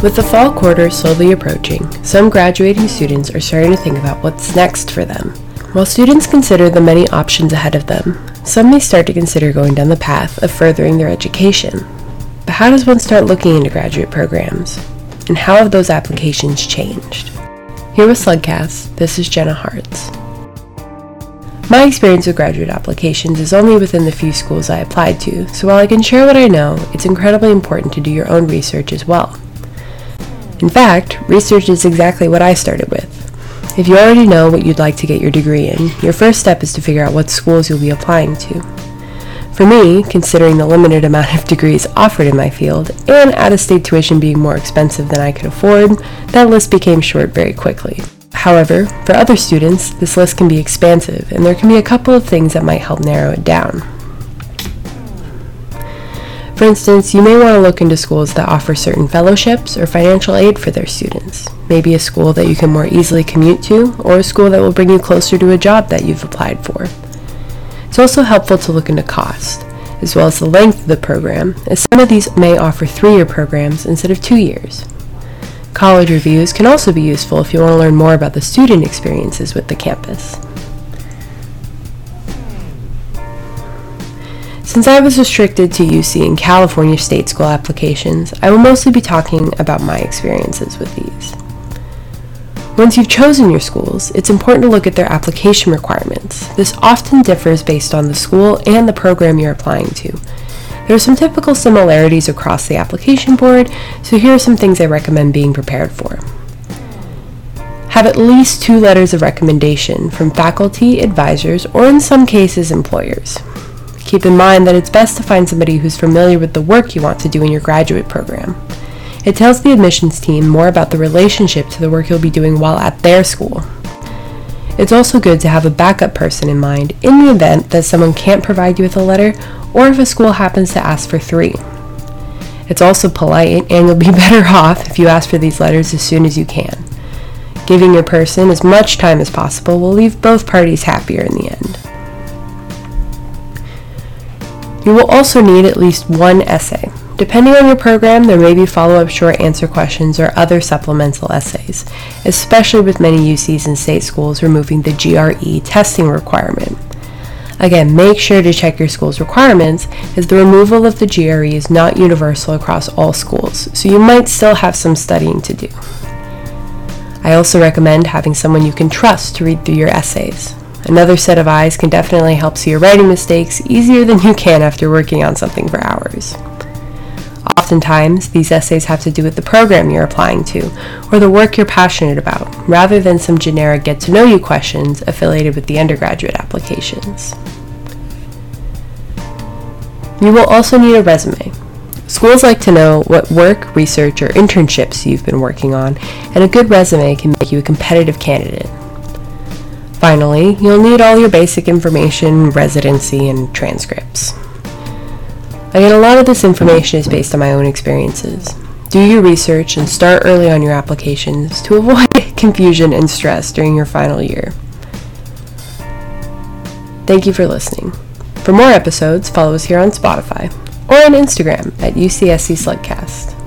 With the fall quarter slowly approaching, some graduating students are starting to think about what's next for them. While students consider the many options ahead of them, some may start to consider going down the path of furthering their education. But how does one start looking into graduate programs? And how have those applications changed? Here with Slugcast, this is Jenna Hartz. My experience with graduate applications is only within the few schools I applied to, so while I can share what I know, it's incredibly important to do your own research as well. In fact, research is exactly what I started with. If you already know what you'd like to get your degree in, your first step is to figure out what schools you'll be applying to. For me, considering the limited amount of degrees offered in my field, and out-of-state tuition being more expensive than I could afford, that list became short very quickly. However, for other students, this list can be expansive, and there can be a couple of things that might help narrow it down. For instance, you may want to look into schools that offer certain fellowships or financial aid for their students. Maybe a school that you can more easily commute to, or a school that will bring you closer to a job that you've applied for. It's also helpful to look into cost, as well as the length of the program, as some of these may offer three year programs instead of two years. College reviews can also be useful if you want to learn more about the student experiences with the campus. Since I was restricted to UC and California state school applications, I will mostly be talking about my experiences with these. Once you've chosen your schools, it's important to look at their application requirements. This often differs based on the school and the program you're applying to. There are some typical similarities across the application board, so here are some things I recommend being prepared for. Have at least two letters of recommendation from faculty, advisors, or in some cases, employers. Keep in mind that it's best to find somebody who's familiar with the work you want to do in your graduate program. It tells the admissions team more about the relationship to the work you'll be doing while at their school. It's also good to have a backup person in mind in the event that someone can't provide you with a letter or if a school happens to ask for three. It's also polite and you'll be better off if you ask for these letters as soon as you can. Giving your person as much time as possible will leave both parties happier in the end. You will also need at least one essay. Depending on your program, there may be follow-up short answer questions or other supplemental essays, especially with many UCs and state schools removing the GRE testing requirement. Again, make sure to check your school's requirements as the removal of the GRE is not universal across all schools, so you might still have some studying to do. I also recommend having someone you can trust to read through your essays. Another set of eyes can definitely help see your writing mistakes easier than you can after working on something for hours. Oftentimes, these essays have to do with the program you're applying to or the work you're passionate about, rather than some generic get to know you questions affiliated with the undergraduate applications. You will also need a resume. Schools like to know what work, research, or internships you've been working on, and a good resume can make you a competitive candidate. Finally, you'll need all your basic information, residency, and transcripts. Again, a lot of this information is based on my own experiences. Do your research and start early on your applications to avoid confusion and stress during your final year. Thank you for listening. For more episodes, follow us here on Spotify or on Instagram at UCSC Slugcast.